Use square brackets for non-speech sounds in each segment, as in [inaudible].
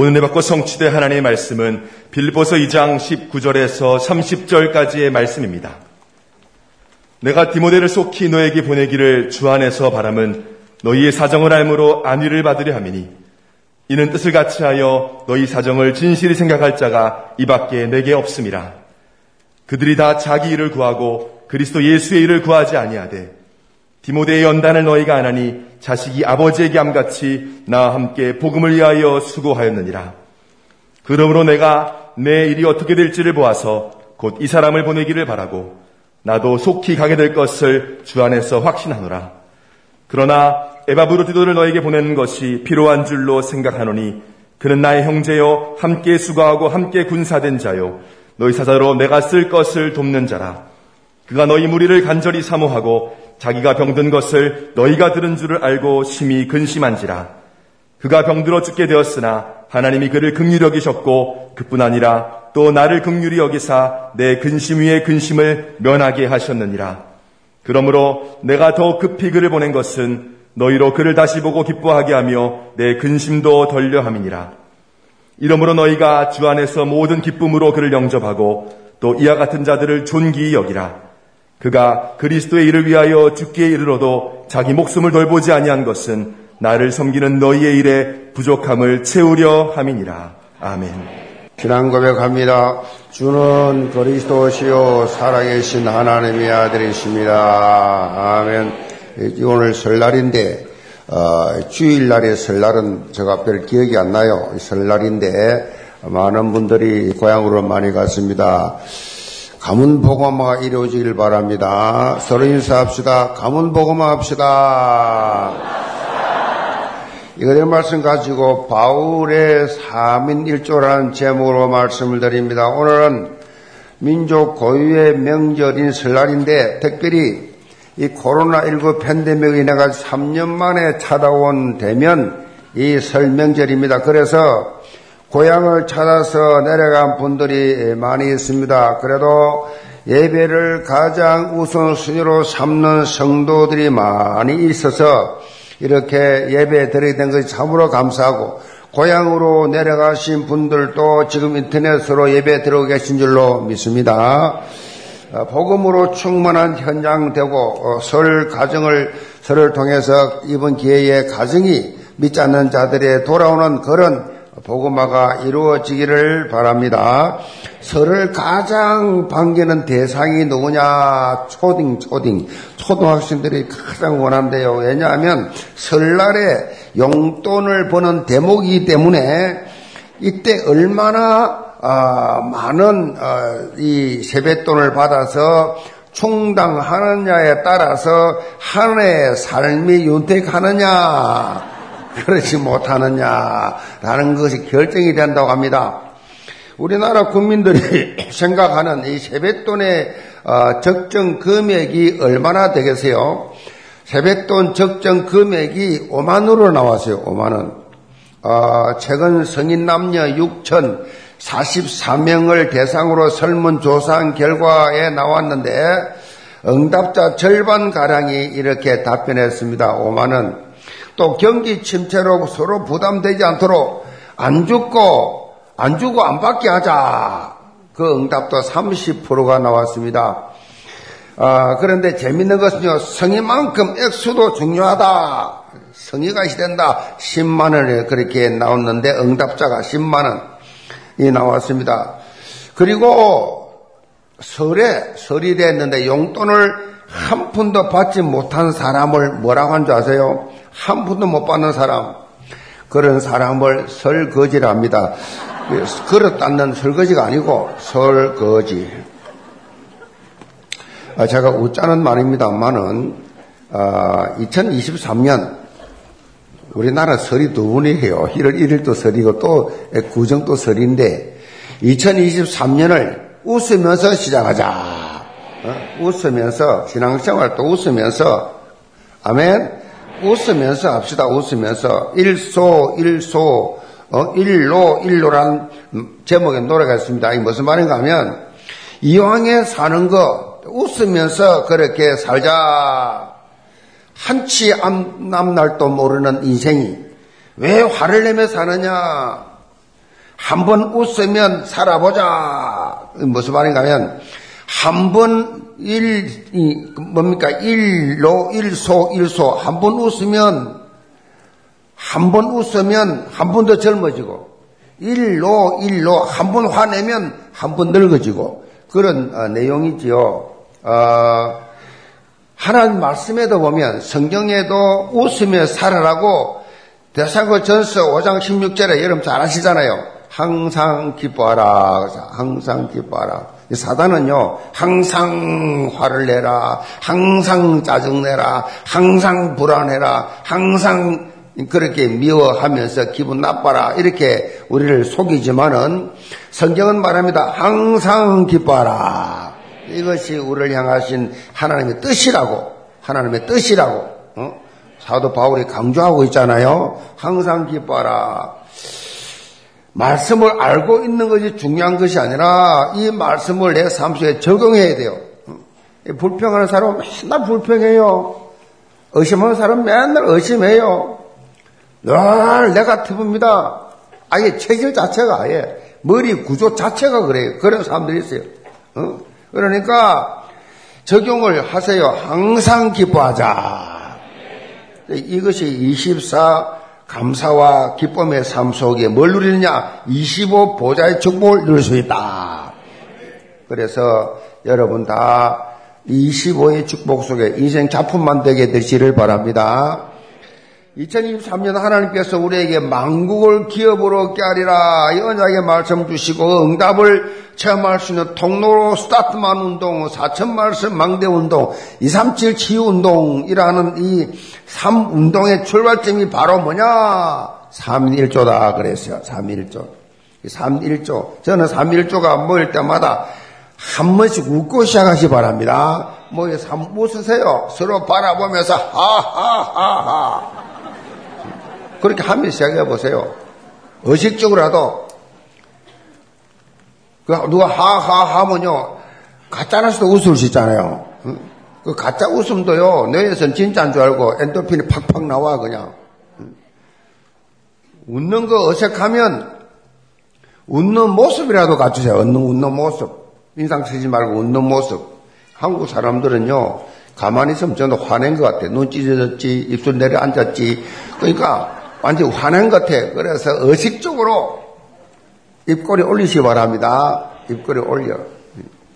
오늘 내 받고 성취된 하나님의 말씀은 빌보서 2장 19절에서 30절까지의 말씀입니다. 내가 디모데를 속히 너에게 보내기를 주 안에서 바람은 너희의 사정을 알므로 안위를 받으려 함이니 이는 뜻을 같이 하여 너희 사정을 진실히 생각할 자가 이 밖에 내게 없음이라. 그들이 다 자기 일을 구하고 그리스도 예수의 일을 구하지 아니하되 디모데의 연단을 너희가 안 하니 자식이 아버지에게 함같이 나와 함께 복음을 위하여 수고하였느니라. 그러므로 내가 내 일이 어떻게 될지를 보아서 곧 이 사람을 보내기를 바라고 나도 속히 가게 될 것을 주 안에서 확신하노라. 그러나 에바브로디도를 너에게 보내는 것이 필요한 줄로 생각하노니 그는 나의 형제요 함께 수고하고 함께 군사된 자요 너희 사자로 내가 쓸 것을 돕는 자라. 그가 너희 무리를 간절히 사모하고 자기가 병든 것을 너희가 들은 줄을 알고 심히 근심한지라. 그가 병들어 죽게 되었으나 하나님이 그를 극률히 여기셨고 그뿐 아니라 또 나를 극률히 여기사 내 근심 위에 근심을 면하게 하셨느니라. 그러므로 내가 더 급히 그를 보낸 것은 너희로 그를 다시 보고 기뻐하게 하며 내 근심도 덜려 함이니라. 이러므로 너희가 주 안에서 모든 기쁨으로 그를 영접하고 또 이와 같은 자들을 존귀히 여기라. 그가 그리스도의 일을 위하여 죽기에 이르러도 자기 목숨을 돌보지 아니한 것은 나를 섬기는 너희의 일에 부족함을 채우려 함이니라. 아멘. 신앙 고백합니다. 주는 그리스도시요 살아계신 하나님의 아들이십니다. 아멘. 오늘 설날인데 어, 주일날의 설날은 제가 별 기억이 안 나요. 설날인데 많은 분들이 고향으로 많이 갔습니다. 가문 보고마가 이루어지길 바랍니다. 서로 인사합시다. 가문 보고마 합시다. 이거의 말씀 가지고 바울의 3인 1조라는 제목으로 말씀을 드립니다. 오늘은 민족 고유의 명절인 설날인데 특별히 이 코로나19 팬데믹이 인해가 3년 만에 찾아온 대면 이 설명절입니다. 그래서 고향을 찾아서 내려간 분들이 많이 있습니다. 그래도 예배를 가장 우선순위로 삼는 성도들이 많이 있어서 이렇게 예배 드리게 된 것이 참으로 감사하고 고향으로 내려가신 분들도 지금 인터넷으로 예배 들어오 계신 줄로 믿습니다. 어, 복음으로 충만한 현장 되고 어, 설 가정을 설을 통해서 이번 기회에 가정이 믿지 않는 자들의 돌아오는 그런 복음화가 이루어지기를 바랍니다. 설을 가장 반기는 대상이 누구냐? 초딩, 초딩. 초등학생들이 가장 원한대요. 왜냐하면 설날에 용돈을 버는 대목이기 때문에 이때 얼마나 어, 많은 어, 이 세뱃돈을 받아서 충당하느냐에 따라서 한 해의 삶이 윤택하느냐 그렇지 못하느냐라는 것이 결정이 된다고 합니다. 우리나라 국민들이 [laughs] 생각하는 이 세뱃돈의 어, 적정 금액이 얼마나 되겠어요? 세뱃돈 적정 금액이 5만으로 나왔어요. 5만원. 어, 최근 성인 남녀 6천 44명을 대상으로 설문조사한 결과에 나왔는데 응답자 절반가량이 이렇게 답변했습니다. 5만원. 또 경기 침체로 서로 부담되지 않도록 안 죽고 안 주고 안 받게 하자. 그 응답도 30%가 나왔습니다. 아, 그런데 재밌는 것은요, 성의만큼 액수도 중요하다. 성의가 시된다. 10만원에 그렇게 나왔는데 응답자가 10만 원이 나왔습니다. 그리고 설에, 설이 됐는데 용돈을 한 푼도 받지 못한 사람을 뭐라고 한 줄 아세요? 한 푼도 못 받는 사람, 그런 사람을 설거지랍니다. 그릇 닦는 설거지가 아니고 설거지. 아, 제가 웃자는 말입니다만은 아, 2023년 우리나라 설이 두 분이에요. 1월 1일도 설이고 또 구정도 설인데 2023년을 웃으면서 시작하자. 어? 웃으면서 신앙생활 도 웃으면서 아멘. 웃으면서 합시다. 웃으면서 일소 일소 어, 일로 일로란 제목의 노래가 있습니다. 이게 무슨 말인가 하면 이왕에 사는 거 웃으면서 그렇게 살자. 한치 앞날도 모르는 인생이 왜 화를 내며 사느냐? 한번 웃으면 살아보자. 무슨 말인가 하면, 한 번 일, 뭡니까? 일로, 일소, 일소. 한 번 웃으면, 한 번 웃으면 한 번 더 젊어지고, 일로, 일로. 한 번 화내면 한 번 늙어지고, 그런 어, 내용이지요. 어, 하나님 말씀에도 보면 성경에도 웃으며 살아라고 대사고 전서 5장 16절에 여러분 잘 아시잖아요. 항상 기뻐하라. 항상 기뻐하라. 사단은요, 항상 화를 내라. 항상 짜증내라. 항상 불안해라. 항상 그렇게 미워하면서 기분 나빠라. 이렇게 우리를 속이지만은 성경은 말합니다. 항상 기뻐하라. 이것이 우리를 향하신 하나님의 뜻이라고. 하나님의 뜻이라고. 어? 사도 바울이 강조하고 있잖아요. 항상 기뻐하라. 말씀을 알고 있는 것이 중요한 것이 아니라 이 말씀을 내 삶 속에 적용해야 돼요. 불평하는 사람은 맨날 불평해요. 의심하는 사람은 맨날 의심해요. 늘 네가티브입니다. 아예 체질 자체가 아예 머리 구조 자체가 그래요. 그런 사람들이 있어요. 어? 그러니까 적용을 하세요. 항상 기뻐하자. 이것이 24 감사와 기쁨의 삶 속에 뭘 누리느냐? 25 보좌의 축복을 누릴 수 있다. 그래서 여러분 다 25의 축복 속에 인생 작품만 되게 되시를 바랍니다. 2023년 하나님께서 우리에게 망국을 기업으로 하리라 이 언약의 말씀 주시고 응답을 체험할 수 있는 통로로 스타트만 운동, 4천 말씀 망대 운동, 237 치유 운동이라는 이 3 운동의 출발점이 바로 뭐냐? 3일조다 그랬어요. 3일조. 3일조. 저는 3일조가 모일 때마다 한 번씩 웃고 시작하시 바랍니다. 모여서 한번 웃으세요. 서로 바라보면서 하하하하. 그렇게 하면 시작해 보세요. 의식적으로라도 그 누가 하하 하면요 가짜나서도 웃을 수 있잖아요. 그 가짜 웃음도요 뇌에선 진짜인 줄 알고 엔도핀이 팍팍 나와 그냥 웃는 거 어색하면 웃는 모습이라도 갖추세요. 웃는 웃는 모습 인상 쓰지 말고 웃는 모습. 한국 사람들은요 가만히 있으면 저는 화낸 것 같아. 눈 찢어졌지, 입술 내려앉았지. 그러니까 완전 화난 것 같아. 그래서 의식적으로 입꼬리 올리시기 바랍니다. 입꼬리 올려.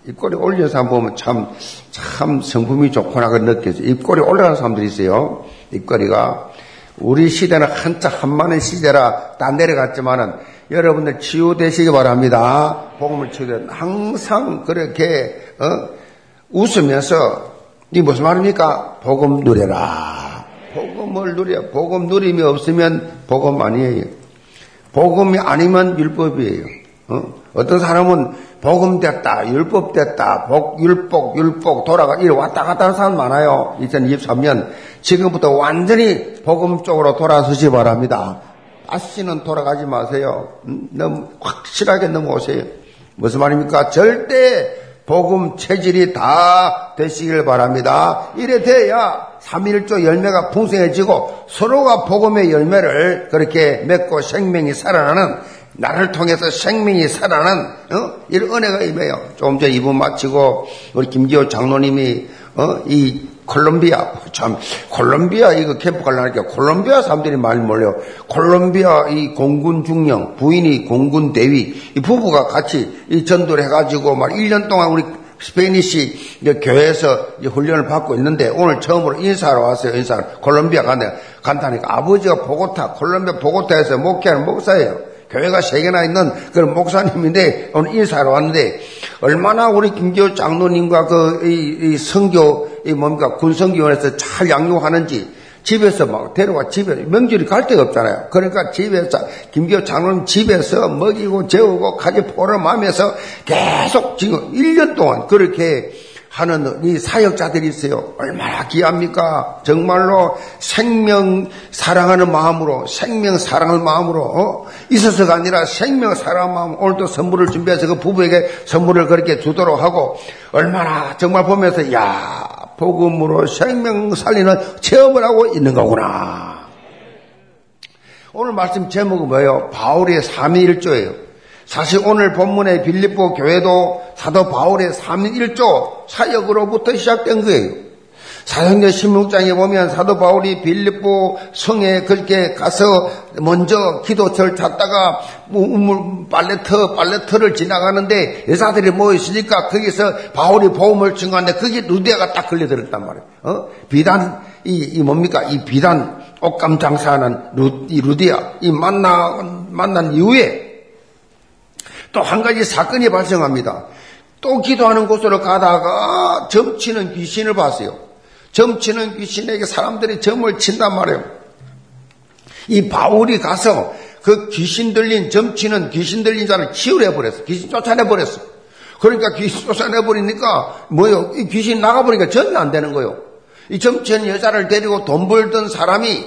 입꼬리 올려서 한번 보면 참, 참 성품이 좋구나 그 느껴져. 입꼬리 올라가는 사람들이 있어요. 입꼬리가. 우리 시대는 한자 한만의 시대라 다 내려갔지만은 여러분들 치유되시기 바랍니다. 복음을 치유되 항상 그렇게, 어? 웃으면서, 이 무슨 말입니까? 복음 누려라. 복음을 누려 복음 누림이 없으면 복음 아니에요. 복음이 아니면 율법이에요. 어? 떤 사람은 복음 됐다, 율법 됐다, 복, 율법, 율법 돌아가, 이래 왔다 갔다 하는 사람 많아요. 2023년. 지금부터 완전히 복음 쪽으로 돌아서시 바랍니다. 다시는 돌아가지 마세요. 음, 너무 확실하게 넘어오세요. 무슨 말입니까? 절대 복음 체질이 다 되시길 바랍니다. 이래 돼야 삼일조 열매가 풍성해지고 서로가 복음의 열매를 그렇게 맺고 생명이 살아나는 나를 통해서 생명이 살아나는 어? 이런 은혜가 임해요. 조금 전에 이분 마치고 우리 김기호 장로님이 어? 이 콜롬비아 참 콜롬비아 이거 캠프 갈라니까 콜롬비아 사람들이 많이 몰려 콜롬비아 이 공군 중령 부인이 공군 대위 이 부부가 같이 이 전도를 해가지고 막 1년 동안 우리 Spanish 교회에서 훈련을 받고 있는데 오늘 처음으로 인사하러 왔어요. 인사를 콜롬비아 간다 간다니까 아버지가 보고타 콜롬비아 보고타에서 목회하는 목사예요. 교회가 세 개나 있는 그런 목사님인데 오늘 인사하러 왔는데 얼마나 우리 김기호 장로님과 그 이, 이 성교 이 뭡니까 군성교원에서 잘 양육하는지 집에서 막 데려와 집에 명절이 갈 데가 없잖아요. 그러니까 집에서 김기호 장로님 집에서 먹이고 재우고 가지 포럼하면서 계속 지금 1년 동안 그렇게 하는 이 사역자들이 있어요. 얼마나 귀합니까? 정말로 생명 사랑하는 마음으로, 생명 사랑하는 마음으로, 어? 있어서가 아니라 생명 사랑하는 마음, 오늘도 선물을 준비해서 그 부부에게 선물을 그렇게 주도록 하고, 얼마나 정말 보면서, 야, 복음으로 생명 살리는 체험을 하고 있는 거구나. 오늘 말씀 제목은 뭐예요? 바울의 삼위일조예요. 사실 오늘 본문의 빌립보 교회도 사도 바울의 3.1조 사역으로부터 시작된 거예요. 사도행전 16장에 보면 사도 바울이 빌립보 성에 그렇게 가서 먼저 기도처를 찾다가 우물 빨래터 빨래터를 지나가는데 여자들이 모여 있으니까 거기서 바울이 보험을 증거하는데 거기 루디아가 딱 걸려들었단 말이에요. 어? 비단 이, 이 뭡니까 이 비단 옷감 장사하는 루, 이 루디아 이 만나 만난 이후에 또 한 가지 사건이 발생합니다. 또 기도하는 곳으로 가다가 점치는 귀신을 봤어요. 점치는 귀신에게 사람들이 점을 친단 말이에요. 이 바울이 가서 그 귀신 들린 점치는 귀신 들린 자를 치유해 버렸어. 귀신 쫓아내 버렸어. 그러니까 귀신 쫓아내 버리니까 뭐요? 이 귀신 나가 버리니까 전혀 안 되는 거예요. 이 점치는 여자를 데리고 돈 벌던 사람이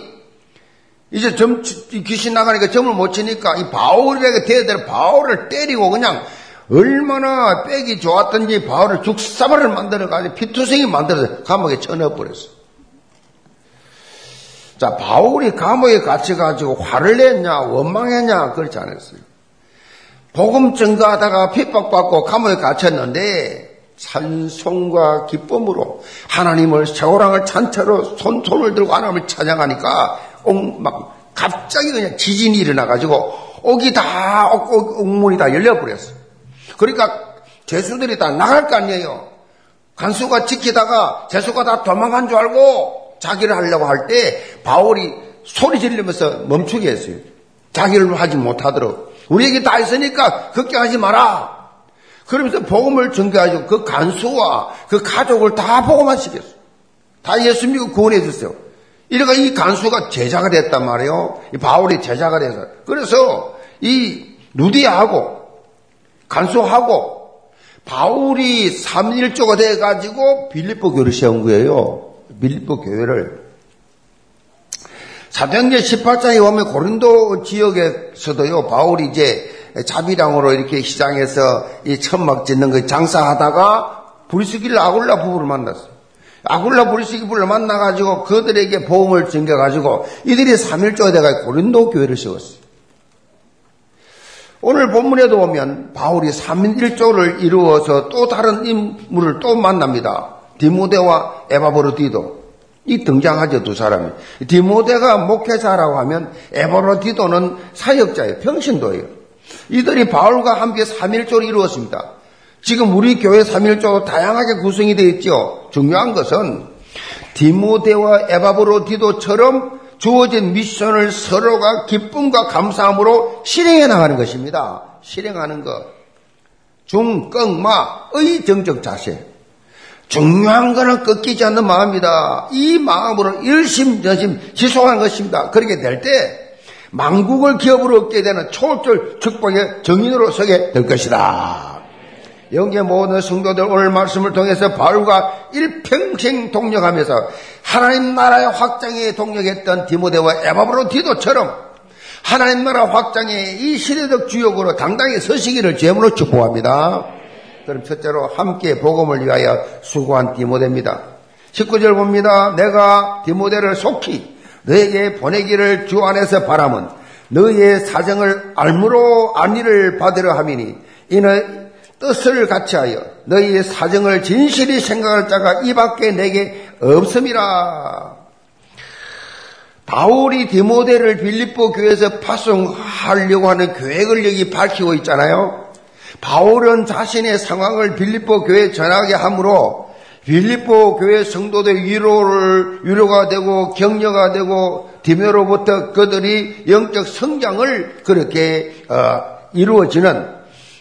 이제 점 귀신 나가니까 점을 못 치니까 이 바울에게 대대로 바울을 때리고 그냥 얼마나 빼기 좋았던지 바울을 죽사발을 만들어가지고 피투성이 만들어서 감옥에 쳐넣어버렸어. 자, 바울이 감옥에 갇혀가지고 화를 냈냐, 원망했냐, 그렇지 않았어요. 복음 증거하다가 핍박받고 감옥에 갇혔는데, 찬송과 기쁨으로 하나님을 세오랑을 찬채로 손톱을 들고 하나님을 찬양하니까, 옥, 막, 갑자기 그냥 지진이 일어나가지고, 옥이 다, 옥, 옥, 옥문이 다 열려버렸어. 그러니까 죄수들이 다 나갈 거 아니에요. 간수가 지키다가 죄수가 다 도망간 줄 알고 자기를 하려고 할 때 바울이 소리 지르면서 멈추게 했어요. 자기를 하지 못하도록. 우리에게 다 있으니까 걱정하지 마라. 그러면서 복음을 전개하죠. 그 간수와 그 가족을 다 복음만 시켰어요. 다 예수 믿고 구원해 줬어요. 이래가 이 간수가 제자가 됐단 말이에요. 이 바울이 제자가 돼서. 그래서 이 루디아하고 간수하고 바울이 3일조가 돼가지고 빌립보 교회를 세운 거예요. 빌립보 교회를. 사도행전 18장에 보면 고린도 지역에서도요, 바울이 이제 자비랑으로 이렇게 시장에서 이 천막 짓는 거 장사하다가 브리스길 아굴라 부부를 만났어요. 아굴라 브리스기 부부를 만나가지고 그들에게 보험을 증겨가지고 이들이 3일조가 돼가지고 고린도 교회를 세웠어요. 오늘 본문에도 보면 바울이 3인 1조를 이루어서 또 다른 인물을 또 만납니다. 디모데와 에바브로디도. 이 등장하죠, 두 사람이. 디모데가 목회자라고 하면 에바브로디도는 사역자예요. 평신도예요. 이들이 바울과 함께 3일조를 이루었습니다. 지금 우리 교회 3일조 다양하게 구성이 되어 있죠. 중요한 것은 디모데와 에바브로디도처럼 주어진 미션을 서로가 기쁨과 감사함으로 실행해 나가는 것입니다. 실행하는 것. 중껑마의 정적 자세. 중요한 거는 꺾이지 않는 마음이다. 이 마음으로 일심전심 지속하는 것입니다. 그렇게 될 때 망국을 기업으로 얻게 되는 초월절 축복의 정인으로 서게 될 것이다. 영계 모든 성도들 오늘 말씀을 통해서 바울과 일평생 동력하면서 하나님 나라의 확장에 동력했던 디모데와 에바브로 디도처럼 하나님 나라 확장의 이 시대적 주역으로 당당히 서시기를 제물로 축복합니다. 그럼 첫째로 함께 복음을 위하여 수고한 디모데입니다. 19절 봅니다. 내가 디모데를 속히 너에게 보내기를 주 안에서 바람은 너의 사정을 알므로 안위를 받으려 함이니 이는 뜻을 같이하여 너희의 사정을 진실히 생각할 자가 이 밖에 내게 없음이라. 바울이 디모데를 빌립보 교회에서 파송하려고 하는 계획을 여기 밝히고 있잖아요. 바울은 자신의 상황을 빌립보 교회에 전하게 하므로 빌립보 교회 성도들 위로를 위로가 되고 격려가 되고 디모로부터 그들이 영적 성장을 그렇게 어, 이루어지는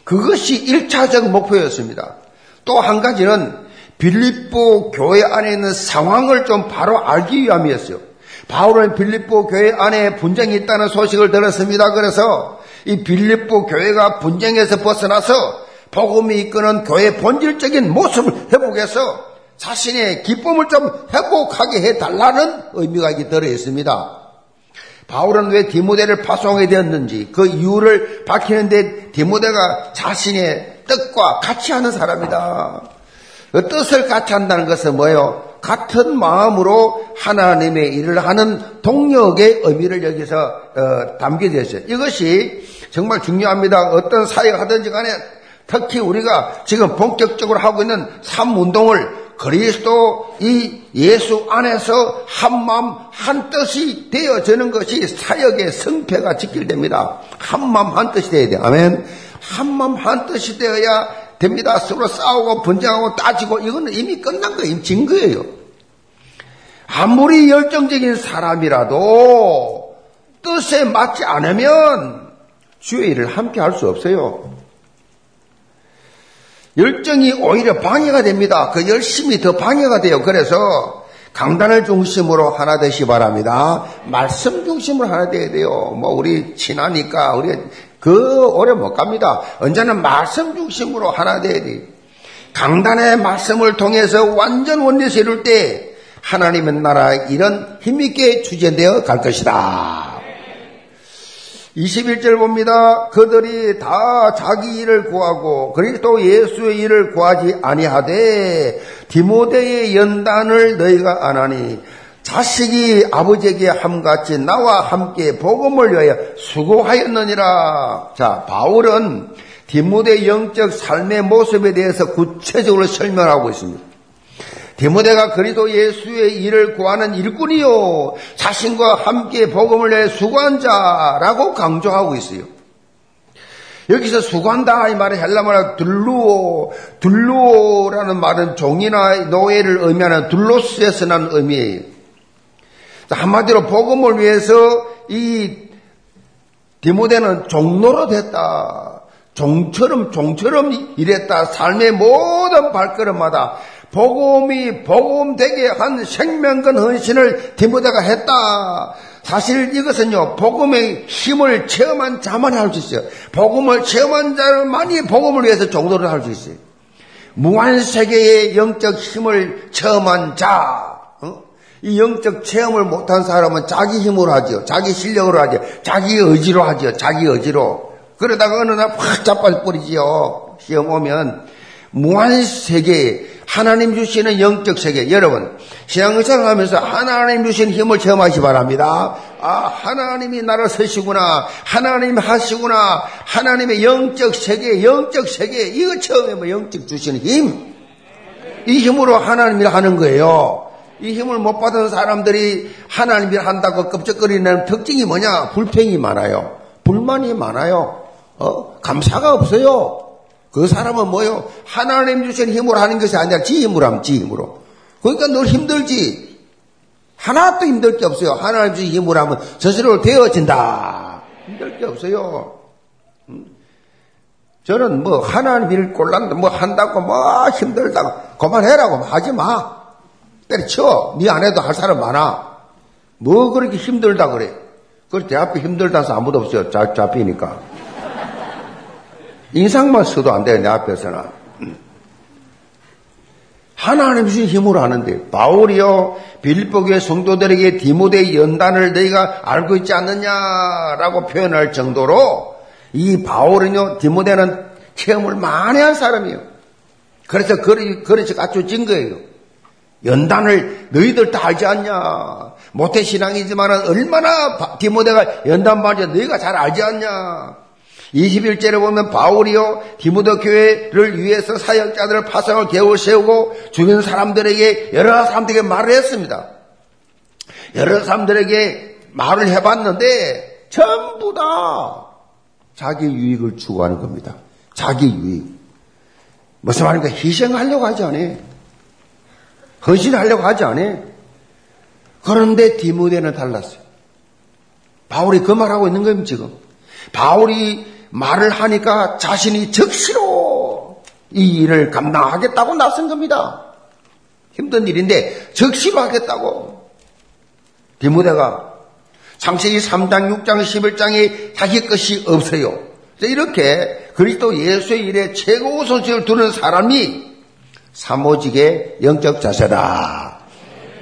그것이 1차적 목표였습니다. 또 한 가지는 빌립보 교회 안에 있는 상황을 좀 바로 알기 위함이었어요. 바울은 빌립보 교회 안에 분쟁이 있다는 소식을 들었습니다. 그래서 이 빌립보 교회가 분쟁에서 벗어나서 복음이 이끄는 교회 본질적인 모습을 회복해서 자신의 기쁨을 좀 회복하게 해달라는 의미가 여기 들어 있습니다. 바울은 왜 디모데를 파송하게 되었는지 그 이유를 밝히는데 디모데가 자신의 뜻과 같이 하는 사람이다. 그 뜻을 같이 한다는 것은 뭐예요? 같은 마음으로 하나님의 일을 하는 동력의 의미를 여기서 어, 담겨져 있어요. 이것이 정말 중요합니다. 어떤 사역 하든지 간에 특히 우리가 지금 본격적으로 하고 있는 삶운동을 그리스도 이 예수 안에서 한마음 한뜻이 되어지는 것이 사역의 성패가 지킬됩니다. 한마음 한뜻이 되어야 돼요. 아멘. 한마음 한뜻이 되어야 됩니다. 서로 싸우고 분쟁하고 따지고 이거는 이미 끝난 거예요. 진 거예요. 아무리 열정적인 사람이라도 뜻에 맞지 않으면 주의 일을 함께 할 수 없어요. 열정이 오히려 방해가 됩니다. 그 열심이 더 방해가 돼요. 그래서 강단을 중심으로 하나 되시 바랍니다. 말씀 중심으로 하나 되어야 돼요. 뭐 우리 친하니까 우리 그 오래 못 갑니다. 언제나 말씀 중심으로 하나 되어야 돼요. 강단의 말씀을 통해서 완전 원리에서 이룰 때 하나님의 나라 이런 힘있게 추진되어 갈 것이다. 21절 봅니다. 그들이 다 자기 일을 구하고 그리스도 예수의 일을 구하지 아니하되 디모데의 연단을 너희가 안 하니 자식이 아버지에게 함같이 나와 함께 복음을 위하여 수고하였느니라. 자, 바울은 디모데 영적 삶의 모습에 대해서 구체적으로 설명하고 있습니다. 디모데가 그리도 예수의 일을 구하는 일꾼이요. 자신과 함께 복음을 내 수고한 자라고 강조하고 있어요. 여기서 수고한다 이 말은 헬라말로 둘루오, 둘루오라는 말은 종이나 노예를 의미하는 둘로스에서 난 의미예요. 한마디로 복음을 위해서 이 디모데는 종로로 됐다. 종처럼 종처럼 일했다. 삶의 모든 발걸음마다 복음이 복음되게 한 생명건 헌신을 디모데가 했다. 사실 이것은요, 복음의 힘을 체험한 자만 할 수 있어요. 복음을 체험한 자만이 복음을 위해서 종도를 할 수 있어요. 무한세계의 영적 힘을 체험한 자, 어? 이 영적 체험을 못한 사람은 자기 힘으로 하죠. 자기 실력으로 하죠. 자기 의지로 하죠. 자기 의지로. 그러다가 어느 날 확 자빠져 버리지요. 시험 오면 무한세계의 하나님 주시는 영적 세계. 여러분, 신앙생활 하면서 하나님 주신 힘을 체험하시 바랍니다. 아, 하나님이 나를 서시구나. 하나님 하시구나. 하나님의 영적 세계, 영적 세계. 이거 처음에 영적 주시는 힘. 이 힘으로 하나님이 하는 거예요. 이 힘을 못 받은 사람들이 하나님이 한다고 껍적거리는 특징이 뭐냐? 불평이 많아요. 불만이 많아요. 어? 감사가 없어요. 그 사람은 뭐요? 하나님 주신 힘으로 하는 것이 아니라 지 힘으로 하면 지 힘으로. 그러니까 늘 힘들지. 하나도 힘들 게 없어요. 하나님 주신 힘으로 하면 스스로 되어진다. 힘들 게 없어요. 음? 저는 뭐 하나님 일을 골랐는데 뭐 한다고 뭐 힘들다고 그만해라고 하지 마. 때려쳐. 네 안에도 할 사람 많아. 뭐 그렇게 힘들다 그래. 제 앞에 힘들다서 아무도 없어요. 잡, 잡히니까. 인상만 써도 안 돼요, 내 앞에서는. 하나님 주신 힘으로 하는데, 바울이요, 빌보교의 성도들에게 디모데 연단을 너희가 알고 있지 않느냐라고 표현할 정도로, 이 바울은요, 디모데는 체험을 많이 한 사람이에요. 그래서 그릇이, 그릇이 거예요. 연단을 너희들 다 알지 않냐. 모태신앙이지만 얼마나 디모데가 연단 받지 너희가 잘 알지 않냐. 21절에 보면 바울이요 디모데 교회를 위해서 사역자들을 파송을 개우 세우고 주변 사람들에게 여러 사람들에게 말을 했습니다. 여러 사람들에게 말을 해봤는데 전부 다 자기 유익을 추구하는 겁니다. 자기 유익. 무슨 말입니까? 희생하려고 하지 않아. 헌신하려고 하지 않아. 그런데 디모데는 달랐어요. 바울이 그 말하고 있는 겁니다, 지금. 바울이 말을 하니까 자신이 적시로 이 일을 감당하겠다고 나선 겁니다. 힘든 일인데 적시로 하겠다고. 디모데가 창세기 3장, 6장, 11장에 자기 것이 없어요. 이렇게 그리스도 예수의 일에 최고 우선을 두는 사람이 사모직의 영적 자세다.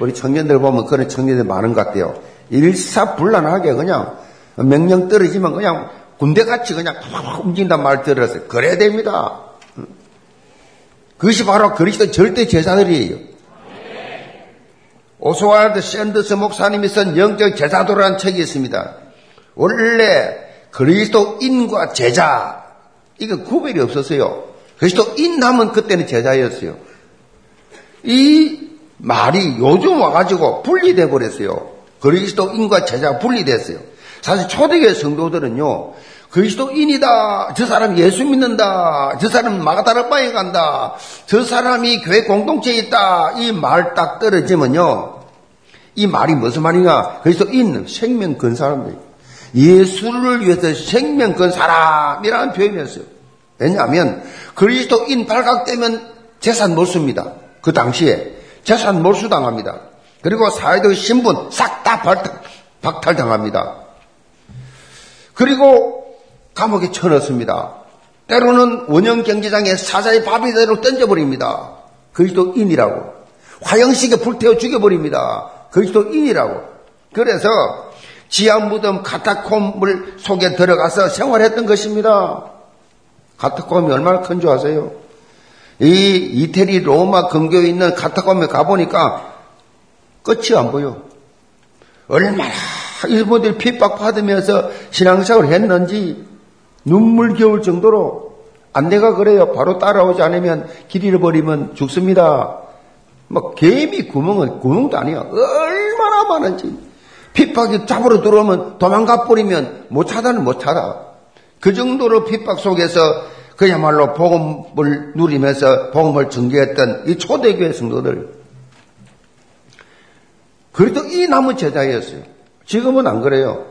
우리 청년들 보면 그런 청년들 많은 것 같아요. 일사불란하게 그냥 명령 떨어지면 그냥 군대같이 그냥 확 움직인단 말 들었어요. 그래야 됩니다. 그것이 바로 그리스도 절대 제사들이에요. 오스와드 샌더스 목사님이 쓴 영적 제사도라는 책이 있습니다. 원래 그리스도인과 제자 이거 구별이 없었어요. 그리스도인 하면 그때는 제자였어요. 이 말이 요즘 와가지고 분리돼 버렸어요. 그리스도인과 제자가 분리됐어요. 사실 초대교회 성도들은요, 그리스도인이다. 저 사람 예수 믿는다. 저 사람 마가다락방에 간다. 저 사람이 교회 공동체에 있다. 이 말 딱 떨어지면요. 이 말이 무슨 말이냐? 그리스도인, 생명 건 사람들. 예수를 위해서 생명 건 사람이라는 표현이었어요. 왜냐하면 그리스도인 발각되면 재산 몰수입니다. 그 당시에 재산 몰수 당합니다. 그리고 사회적 신분 싹 다 박탈당합니다. 그리고 감옥에 쳐넣습니다. 때로는 원형 경제장에 사자의 바비대로 던져버립니다. 그리스도인이라고. 화영식에 불태워 죽여버립니다. 그리스도인이라고. 그래서 지하 무덤 카타콤을 속에 들어가서 생활했던 것입니다. 카타콤이 얼마나 큰 줄 아세요? 이 이태리 로마 근교에 있는 카타콤에 가보니까 끝이 안 보여. 얼마나 일본들이 핍박받으면서 신앙생활을 했는지 눈물겨울 정도로 안내가 그래요. 바로 따라오지 않으면 길 잃어버리면 죽습니다. 뭐 개미 구멍은 구멍도 아니야. 얼마나 많은지. 핍박이 잡으러 들어오면 도망가 버리면 못 찾아는 못 찾아. 그 정도로 핍박 속에서 그야말로 복음을 누리면서 복음을 전개했던 이 초대교회 성도들. 그래도 이 나무 제자였어요. 지금은 안 그래요.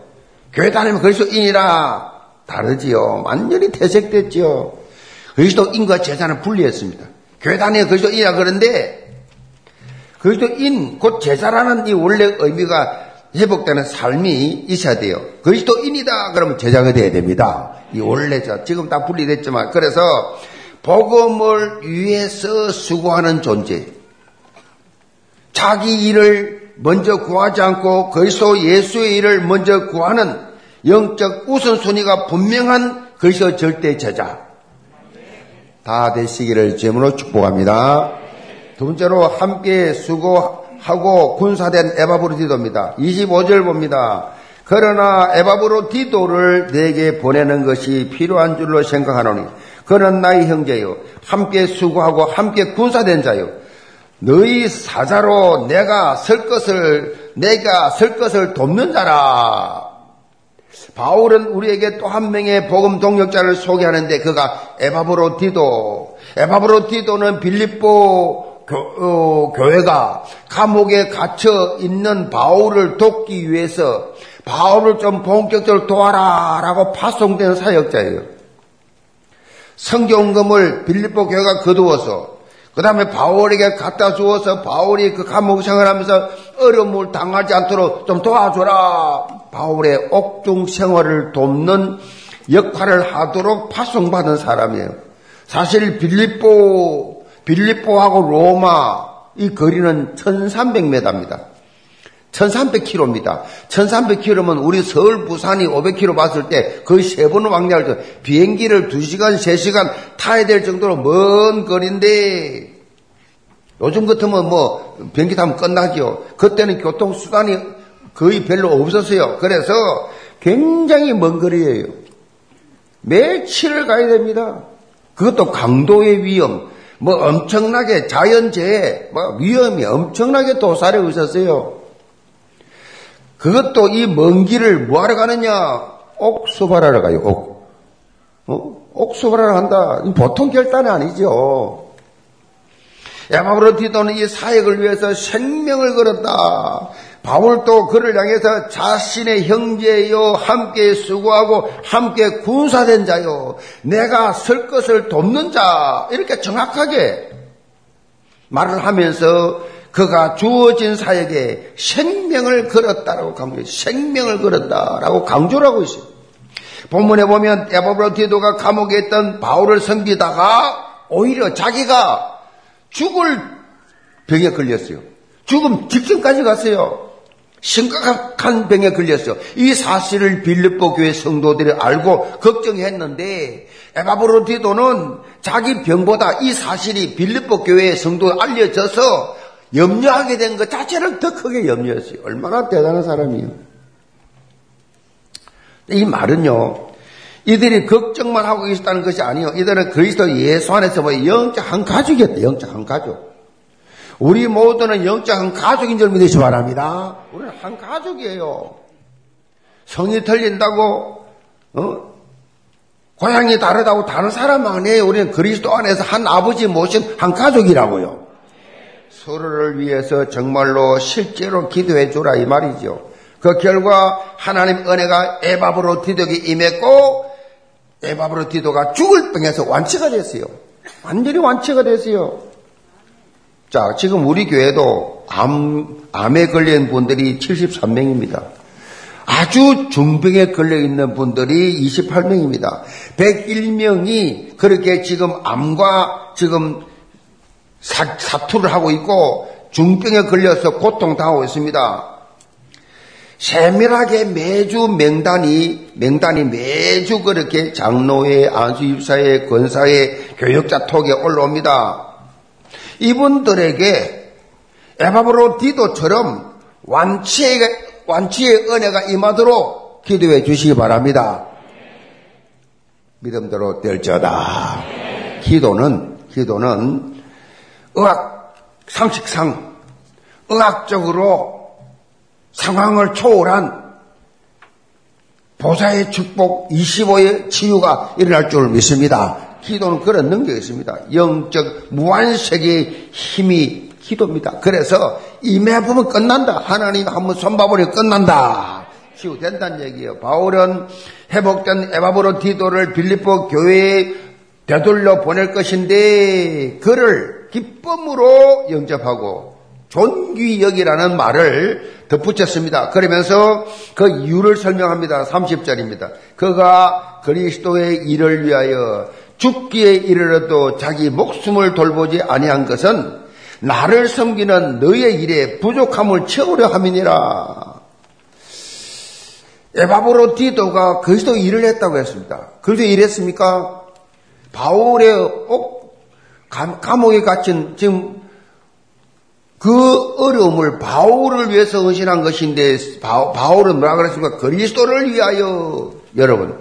교회 다니면 그리스도인이라 다르지요. 완전히 퇴색됐지요. 그리스도인과 제자는 분리했습니다. 교회 다니면 그리스도인이라 그런데 그리스도인 곧 제자라는 이 원래 의미가 회복되는 삶이 있어야 돼요. 그리스도인이다 그러면 제자가 돼야 됩니다. 이 원래죠. 지금 다 분리됐지만 그래서 복음을 위해서 수고하는 존재. 자기 일을 먼저 구하지 않고 그리스도 예수의 일을 먼저 구하는 영적 우선순위가 분명한 그리스도 절대 제자. 다 되시기를 제문으로 축복합니다. 두 번째로 함께 수고하고 군사된 에바브로디도입니다. 25절 봅니다. 그러나 에바브로디도를 내게 보내는 것이 필요한 줄로 생각하노니 그는 나의 형제요 함께 수고하고 함께 군사된 자요 너희 사자로 내가 설 것을 내가 설 것을 돕는 자라. 바울은 우리에게 또 한 명의 복음 동력자를 소개하는데 그가 에바브로 디도. 에바브로 디도는 빌립보 교, 어, 교회가 감옥에 갇혀 있는 바울을 돕기 위해서 바울을 좀 본격적으로 도와라 라고 파송된 사역자예요. 성경금을 빌립보 교회가 거두어서 그 다음에 바울에게 갖다 주어서 바울이 그 감옥 생활하면서 어려움을 당하지 않도록 좀 도와줘라. 바울의 옥중 생활을 돕는 역할을 하도록 파송받은 사람이에요. 사실 빌립보, 빌립보하고 로마 이 거리는 1300m입니다. 1300km입니다. 1300km면 우리 서울, 부산이 500km 봤을 때 거의 세번 왕래할 때 비행기를 2시간, 3시간 타야 될 정도로 먼 거리인데 요즘 같으면 뭐 비행기 타면 끝나죠. 그때는 교통수단이 거의 별로 없었어요. 그래서 굉장히 먼 거리예요. 며칠을 가야 됩니다. 그것도 강도의 위험, 뭐 엄청나게 자연재해, 뭐 위험이 엄청나게 도사려 있었어요. 그것도 이 먼 길을 뭐하러 가느냐? 옥수발하러 가요, 옥. 어? 옥수발하러 간다. 보통 결단이 아니죠. 야마브로 디도는 이 사역을 위해서 생명을 걸었다. 바울도 그를 향해서 자신의 형제요, 함께 수고하고 함께 군사된 자요, 내가 설 것을 돕는 자, 이렇게 정확하게 말을 하면서 그가 주어진 사역에 생명을 걸었다라고 강조해요. 생명을 걸었다라고 강조를 하고 있어요. 본문에 보면 에바브로 디도가 감옥에 있던 바울을 섬기다가 오히려 자기가 죽을 병에 걸렸어요. 죽음 직전까지 갔어요. 심각한 병에 걸렸어요. 이 사실을 빌립보 교회 성도들이 알고 걱정했는데 에바브로 디도는 자기 병보다 이 사실이 빌립보 교회 성도에 알려져서 염려하게 된 것 자체를 더 크게 염려했어요. 얼마나 대단한 사람이에요. 이 말은요, 이들이 걱정만 하고 있었다는 것이 아니요. 이들은 그리스도 예수 안에서 뭐 영적 한 가족이었다. 영적 한 가족. 우리 모두는 영적 한 가족인 줄 믿으시 기 바랍니다. 우리는 한 가족이에요. 성이 틀린다고, 어? 고향이 다르다고 다른 사람 아니에요. 우리는 그리스도 안에서 한 아버지 모신 한 가족이라고요. 서로를 위해서 정말로 실제로 기도해 주라 이 말이죠. 그 결과 하나님 은혜가 에바브로 디도에게 임했고 에바브로 디도가 죽을 병에서 완치가 됐어요. 완전히 완치가 됐어요. 자, 지금 우리 교회도 암, 암에 걸린 분들이 73명입니다. 아주 중병에 걸려 있는 분들이 28명입니다. 101명이 그렇게 지금 암과 지금 사, 사투를 하고 있고 중병에 걸려서 고통당하고 있습니다. 세밀하게 매주 명단이, 명단이 매주 그렇게 장로회, 안수입사회, 권사회, 교역자 톡에 올라옵니다. 이분들에게 에바브로 디도처럼 완치의, 완치의 은혜가 임하도록 기도해 주시기 바랍니다. 믿음대로 될지어다. 기도는, 기도는 의학, 상식상, 의학적으로 상황을 초월한 보좌의 축복 25의 치유가 일어날 줄 믿습니다. 기도는 그런 능력이 있습니다. 영적 무한세계의 힘이 기도입니다. 그래서 임해보면 끝난다. 하나님 한번 손봐버리면 끝난다. 치유된다는 얘기예요. 바울은 회복된 에바브로 디도를 빌리포 교회에 되돌려 보낼 것인데 그를 기쁨으로 영접하고 존귀 여기라는 말을 덧붙였습니다. 그러면서 그 이유를 설명합니다. 30절입니다. 그가 그리스도의 일을 위하여 죽기에 이르러도 자기 목숨을 돌보지 아니한 것은 나를 섬기는 너의 일에 부족함을 채우려 함이니라. 에바브로 디도가 그리스도 일을 했다고 했습니다. 그리스도 일했습니까? 바울의 어, 감옥에 갇힌 지금 그 어려움을 바울을 위해서 헌신한 것인데 바울은 뭐라 그랬습니까? 그리스도를 위하여 여러분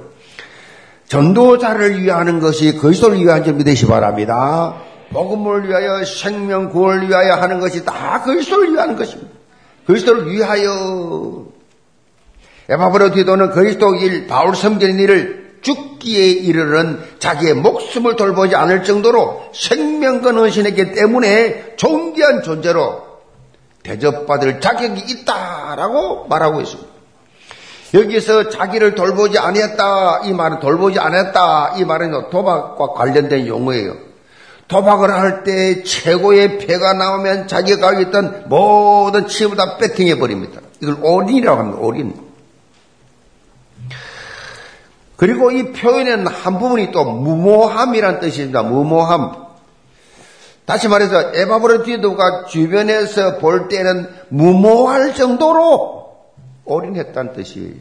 전도자를 위하는 것이 그리스도를 위한 점 믿으시 바랍니다. 복음을 위하여 생명 구원을 위하여 하는 것이 다 그리스도를 위하는 것입니다. 그리스도를 위하여 에바브로 디도는 그리스도 일 바울 섬기는 일을 죽기에 이르는 자기의 목숨을 돌보지 않을 정도로 생명건 헌신했기 때문에 존귀한 존재로 대접받을 자격이 있다라고 말하고 있습니다. 여기서 자기를 돌보지 아니했다 이 말은 돌보지 않았다 이 말은 도박과 관련된 용어예요. 도박을 할 때 최고의 패가 나오면 자기가 있던 모든 치부 다 배팅해 버립니다. 이걸 올인이라고 합니다. 올인. 그리고 이 표현에는 한 부분이 또 무모함이란 뜻입니다. 무모함. 다시 말해서 에바브로디도가 주변에서 볼 때는 무모할 정도로 올인했다는 뜻이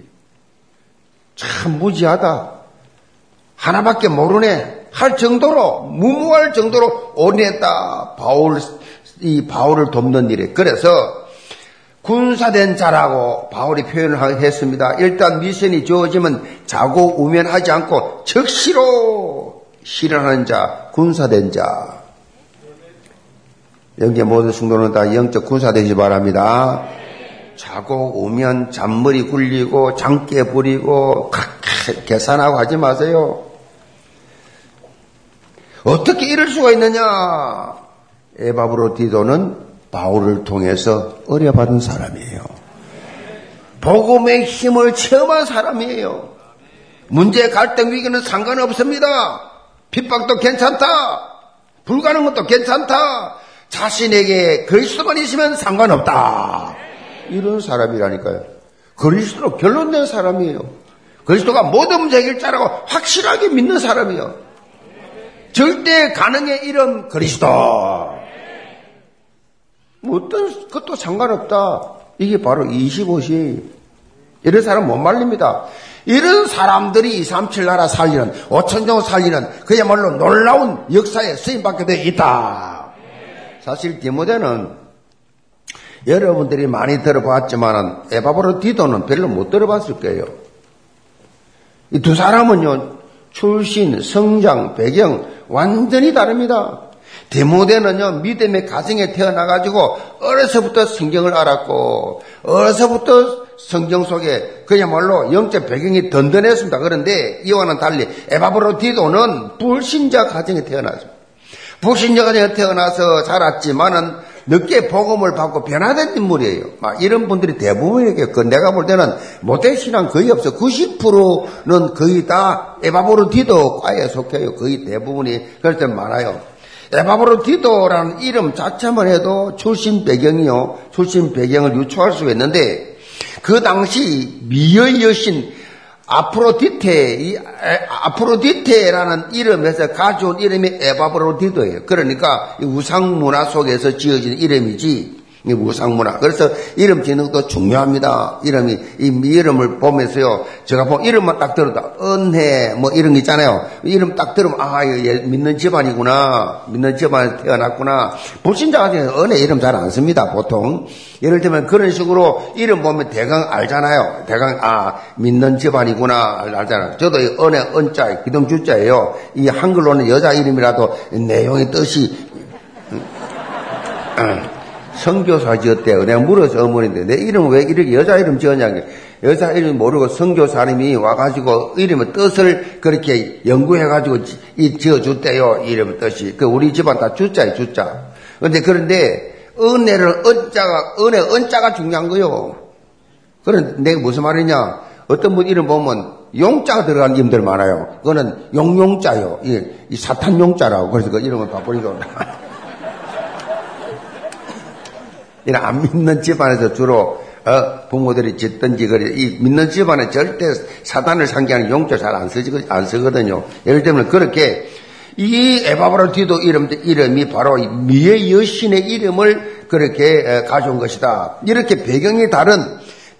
참 무지하다. 하나밖에 모르네. 할 정도로 무모할 정도로 올인했다. 바울 이 바울을 돕는 일에 그래서 군사된 자라고 바울이 표현을 했습니다. 일단 미션이 주어지면 자고 우면하지 않고 즉시로 실현하는 자, 군사된 자. 여기 모든 승도는 다 영적 군사되시 바랍니다. 자고 오면 잔머리 굴리고 장깨 부리고 계산하고 하지 마세요. 어떻게 이럴 수가 있느냐? 에바브로 디도는 바울을 통해서 어려받은 사람이에요. 복음의 힘을 체험한 사람이에요. 문제, 갈등, 위기는 상관없습니다. 핍박도 괜찮다. 불가능한 것도 괜찮다. 자신에게 그리스도만 있으면 상관없다. 이런 사람이라니까요. 그리스도로 결론낸 사람이에요. 그리스도가 모든 문제 해결자라고 확실하게 믿는 사람이에요. 절대 가능의 이름 그리스도. 뭐 어떤 것도 상관없다. 이게 바로 25시. 이런 사람 못 말립니다. 이런 사람들이 237 나라 살리는, 5천정 살리는 그야말로 놀라운 역사에 쓰임받게 되어 있다. 사실 디모데는 여러분들이 많이 들어봤지만 에바브로 디도는 별로 못 들어봤을 거예요. 이 두 사람은요, 출신, 성장, 배경 완전히 다릅니다. 디모데는요, 믿음의 가정에 태어나가지고 어려서부터 성경을 알았고, 어려서부터 성경 속에 그야말로 영적 배경이 든든했습니다. 그런데 이와는 달리 에바브로디도는 불신자 가정에 태어났습니다. 불신자 가정에 태어나서 자랐지만은 늦게 복음을 받고 변화된 인물이에요. 막 이런 분들이 대부분이게 그 내가 볼 때는 모태 신앙 거의 없어. 90%는 거의 다 에바브로디도 과에 속해요. 거의 대부분이 그럴 때 많아요. 에바브로디도라는 이름 자체만 해도 출신 배경이요. 출신 배경을 유추할 수 있는데 그 당시 미의 여신 아프로디테, 이 아프로디테라는 이름에서 가져온 이름이 에바브로디도예요. 그러니까 우상 문화 속에서 지어진 이름이지 무상문화. 그래서 이름 짓는 것도 중요합니다. 이름이, 이 이름을 보면서요. 제가 보 이름만 딱 들어도 은혜, 뭐 이런 거 있잖아요. 이름 딱 들으면, 아, 얘 믿는 집안이구나. 믿는 집안에 태어났구나. 불신자가 되면 은혜 이름 잘 안 씁니다, 보통. 예를 들면 그런 식으로 이름 보면 대강 알잖아요. 대강, 아, 믿는 집안이구나. 알잖아요. 저도 은혜, 은자, 기둥 주자예요. 이 한글로는 여자 이름이라도 내용의 뜻이, 성교사 지었대요. 내가 물어서 어머니인데 내 이름 왜 이렇게 여자 이름 지었냐. 여자 이름 모르고 성교사님이 와가지고 이름의 뜻을 그렇게 연구해가지고 이 지어줬대요. 이름의 뜻이. 그 우리 집안 다 주자예요, 주자. 근데 그런데 은혜를 은자가, 은혜 은자가 중요한 거요. 그런 내가 무슨 말이냐. 어떤 분 이름 보면 용자가 들어간 이름들 많아요. 그거는 용용자요. 이, 이 사탄 용자라고. 그래서 그 이름을 바꾸니까. 이런 안 믿는 집안에서 주로 어, 부모들이 짓든지 그래 이 믿는 집안에 절대 사단을 상기하는 용자 잘안 쓰지 안 쓰거든요. 예를 들면 그렇게 이 에바브로디도 이름 이름이 바로 미의 여신의 이름을 그렇게 가져온 것이다. 이렇게 배경이 다른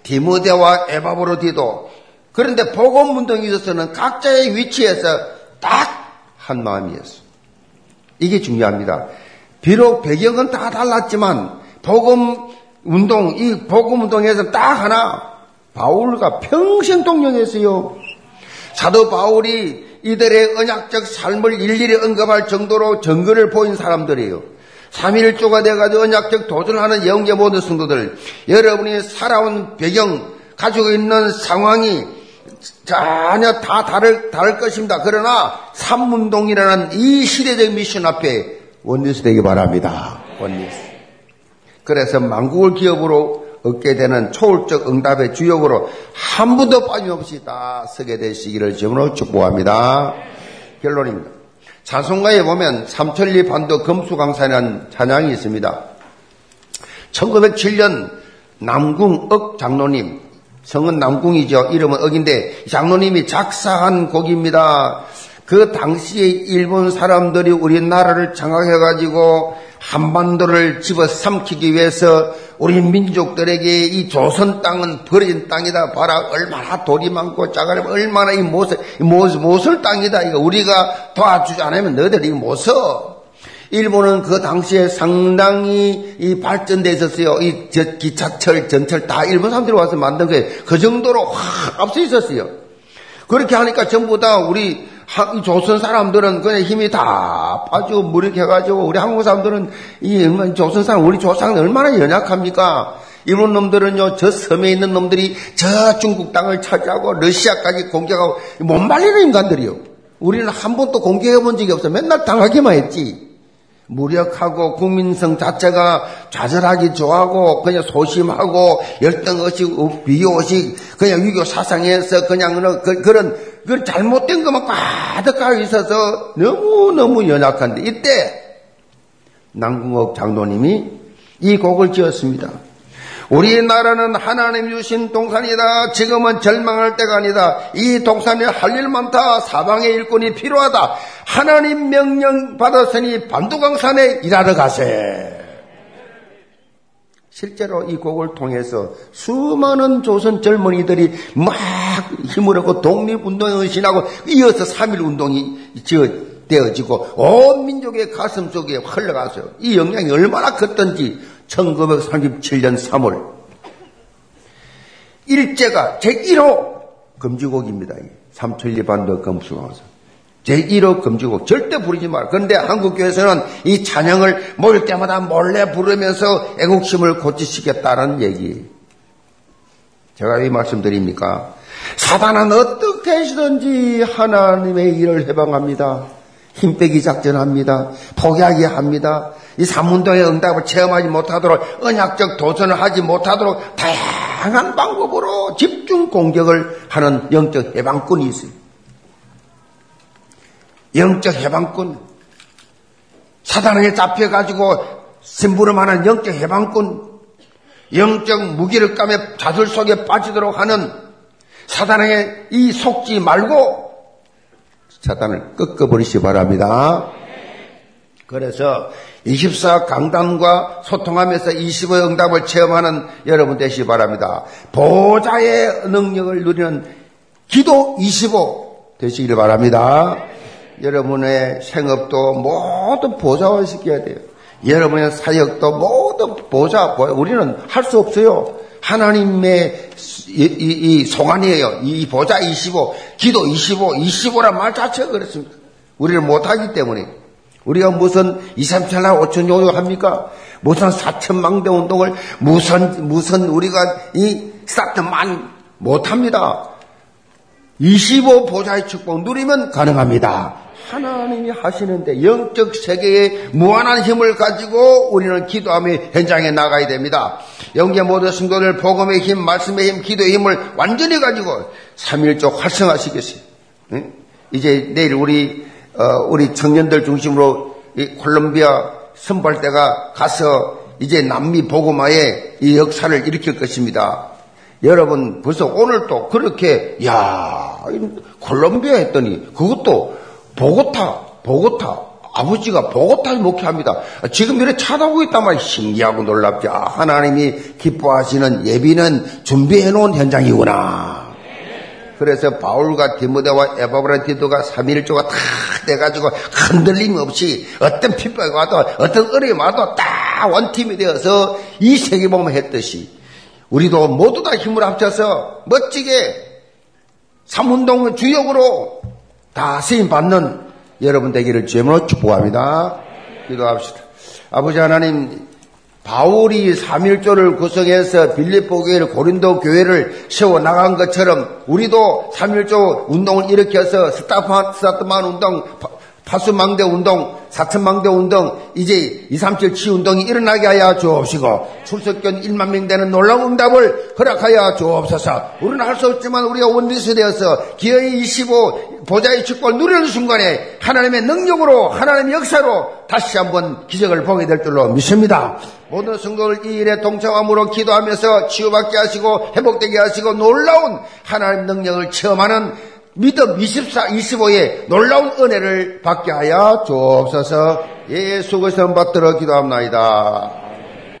디모데와 에바브로디도 그런데 복음 운동에 있어서는 각자의 위치에서 딱 한 마음이었어. 이게 중요합니다. 비록 배경은 다 달랐지만 복음 운동, 이 복음 운동에서 딱 하나 바울과 평생 동령했어요. 사도 바울이 이들의 언약적 삶을 일일이 언급할 정도로 정글을 보인 사람들이에요. 3일조가 돼가지고 언약적 도전하는 영계 모든 성도들, 여러분이 살아온 배경, 가지고 있는 상황이 전혀 다 다를, 다를 것입니다. 그러나 삼문동이라는 이 시대적 미션 앞에 원리스 되기 바랍니다. 원리스. 그래서 만국을 기업으로 얻게 되는 초월적 응답의 주역으로 한 분도 빠짐없이 다 서게 되시기를 주으로 축복합니다. 결론입니다. 찬송가에 보면 삼천리 반도 금수강산이라는 찬양이 있습니다. 1907년 남궁 억 장로님, 성은 남궁이죠. 이름은 억인데 장로님이 작사한 곡입니다. 그 당시에 일본 사람들이 우리나라를 장악해가지고 한반도를 집어삼키기 위해서 우리 민족들에게 이 조선 땅은 버려진 땅이다. 봐라. 얼마나 돌이 많고 자갈이 얼마나 이 못을, 못, 못을 땅이다. 이거 우리가 도와주지 않으면 너희들이 못 써. 일본은 그 당시에 상당히 이 발전돼 있었어요. 이 기차철, 전철 다 일본 사람들이 와서 만든 거예요. 그 정도로 확 앞서 있었어요. 그렇게 하니까 전부 다 우리 조선 사람들은 그냥 힘이 다 빠지고 무력해가지고 우리 한국 사람들은 이 조선 사람 우리 조상은 얼마나 연약합니까? 일본 놈들은요 저 섬에 있는 놈들이 저 중국 땅을 차지하고 러시아까지 공격하고 못 말리는 인간들이요. 우리는 한 번도 공격해 본 적이 없어. 맨날 당하기만 했지. 무력하고 국민성 자체가 좌절하기 좋아하고 그냥 소심하고 열등의식, 비호식 그냥 유교 사상에서 그냥 그, 그런 그 잘못된 것만 가득하고 있어서 너무너무 연약한데 이때 남궁옥 장로님이 이 곡을 지었습니다. 우리나라는 하나님 주신 동산이다. 지금은 절망할 때가 아니다. 이 동산에 할 일 많다. 사방에 일꾼이 필요하다. 하나님 명령 받았으니 반두강산에 일하러 가세. 실제로 이 곡을 통해서 수많은 조선 젊은이들이 막 힘을 얻고 독립운동에 헌신하고 이어서 3일 운동이 되어지고 온 민족의 가슴 속에 흘러가서요. 이 영향이 얼마나 컸던지 1937년 3월 일제가 제1호 금지곡입니다. 삼천리 반도 금수강사. 제1호 금지곡 절대 부르지 마라. 그런데 한국교회에서는 이 찬양을 모일 때마다 몰래 부르면서 애국심을 고치시겠다는 얘기. 제가 왜 말씀드립니까? 사단은 어떻게 하시든지 하나님의 일을 해방합니다. 힘 빼기 작전합니다. 포기하게 합니다. 이 삼문도의 응답을 체험하지 못하도록 언약적 도전을 하지 못하도록 다양한 방법으로 집중 공격을 하는 영적 해방꾼이 있어요. 영적 해방꾼. 사단에게 잡혀가지고 심부름하는 영적 해방꾼. 영적 무기를 까며 자들 속에 빠지도록 하는 사단에게 이 속지 말고 사단을 꺾어버리시 기 바랍니다. 그래서 24 강단과 소통하면서 25의 응답을 체험하는 여러분 되시기 바랍니다. 보좌의 능력을 누리는 기도 25 되시기를 바랍니다. 여러분의 생업도 모두 보좌화 시켜야 돼요. 여러분의 사역도 모두 보좌, 우리는 할 수 없어요. 하나님의 이, 이, 이 송환이에요. 이 보좌 25, 기도 25, 25란 말 자체가 그렇습니다. 우리는 못하기 때문에. 우리가 무슨 2, 3천 나 5천 정도 합니까? 무슨 4천 망대 운동을 무슨, 무슨 우리가 이 스타트만 못합니다. 25 보좌의 축복 누리면 가능합니다. 하나님이 하시는데 영적 세계에 무한한 힘을 가지고 우리는 기도하며 현장에 나가야 됩니다. 영계 모든 성도들 복음의 힘, 말씀의 힘, 기도의 힘을 완전히 가지고 3일조 활성화시켰어요. 이제 내일 우리 어, 우리 청년들 중심으로 콜롬비아 선발대가 가서 이제 남미 복음화의 이 역사를 일으킬 것입니다. 여러분 벌써 오늘 또 그렇게 야 콜롬비아 했더니 그것도 보고타, 보고타, 아버지가 보고타를 목회합니다. 지금 이렇게 찾아오고 있단 말이에요. 신기하고 놀랍죠. 하나님이 기뻐하시는 예비는 준비해 놓은 현장이구나. 그래서 바울과 디모데와 에바브라티도가 3일조가 다 돼가지고 흔들림 없이 어떤 핍박이 와도 어떤 어려움이 와도 딱 원팀이 되어서 이 세계복음을 했듯이 우리도 모두 다 힘을 합쳐서 멋지게 삼운동을 주역으로 다 쓰임 받는 여러분 되기를 주님으로 축복합니다. 기도합시다. 아버지 하나님, 바울이 3일조를 구성해서 빌립보 교회를 고린도 교회를 세워 나간 것처럼 우리도 3일조 운동을 일으켜서 스타트만, 운동, 파수망대 운동, 사천망대 운동, 이제 237치 운동이 일어나게 하여 주옵시고, 출석견 1만 명 되는 놀라운 응답을 허락하여 주옵소서. 우리는 할 수 없지만 우리가 원리스 되어서 기어의 25 보좌의 축복을 누리는 순간에 하나님의 능력으로, 하나님의 역사로 다시 한번 기적을 보게 될 줄로 믿습니다. 모든 성도를 이 일에 동참함으로 기도하면서 치유받게 하시고 회복되게 하시고 놀라운 하나님 능력을 체험하는 믿음 24, 25의 놀라운 은혜를 받게 하여 주옵소서 예수 그리스도 받들어 기도합나이다.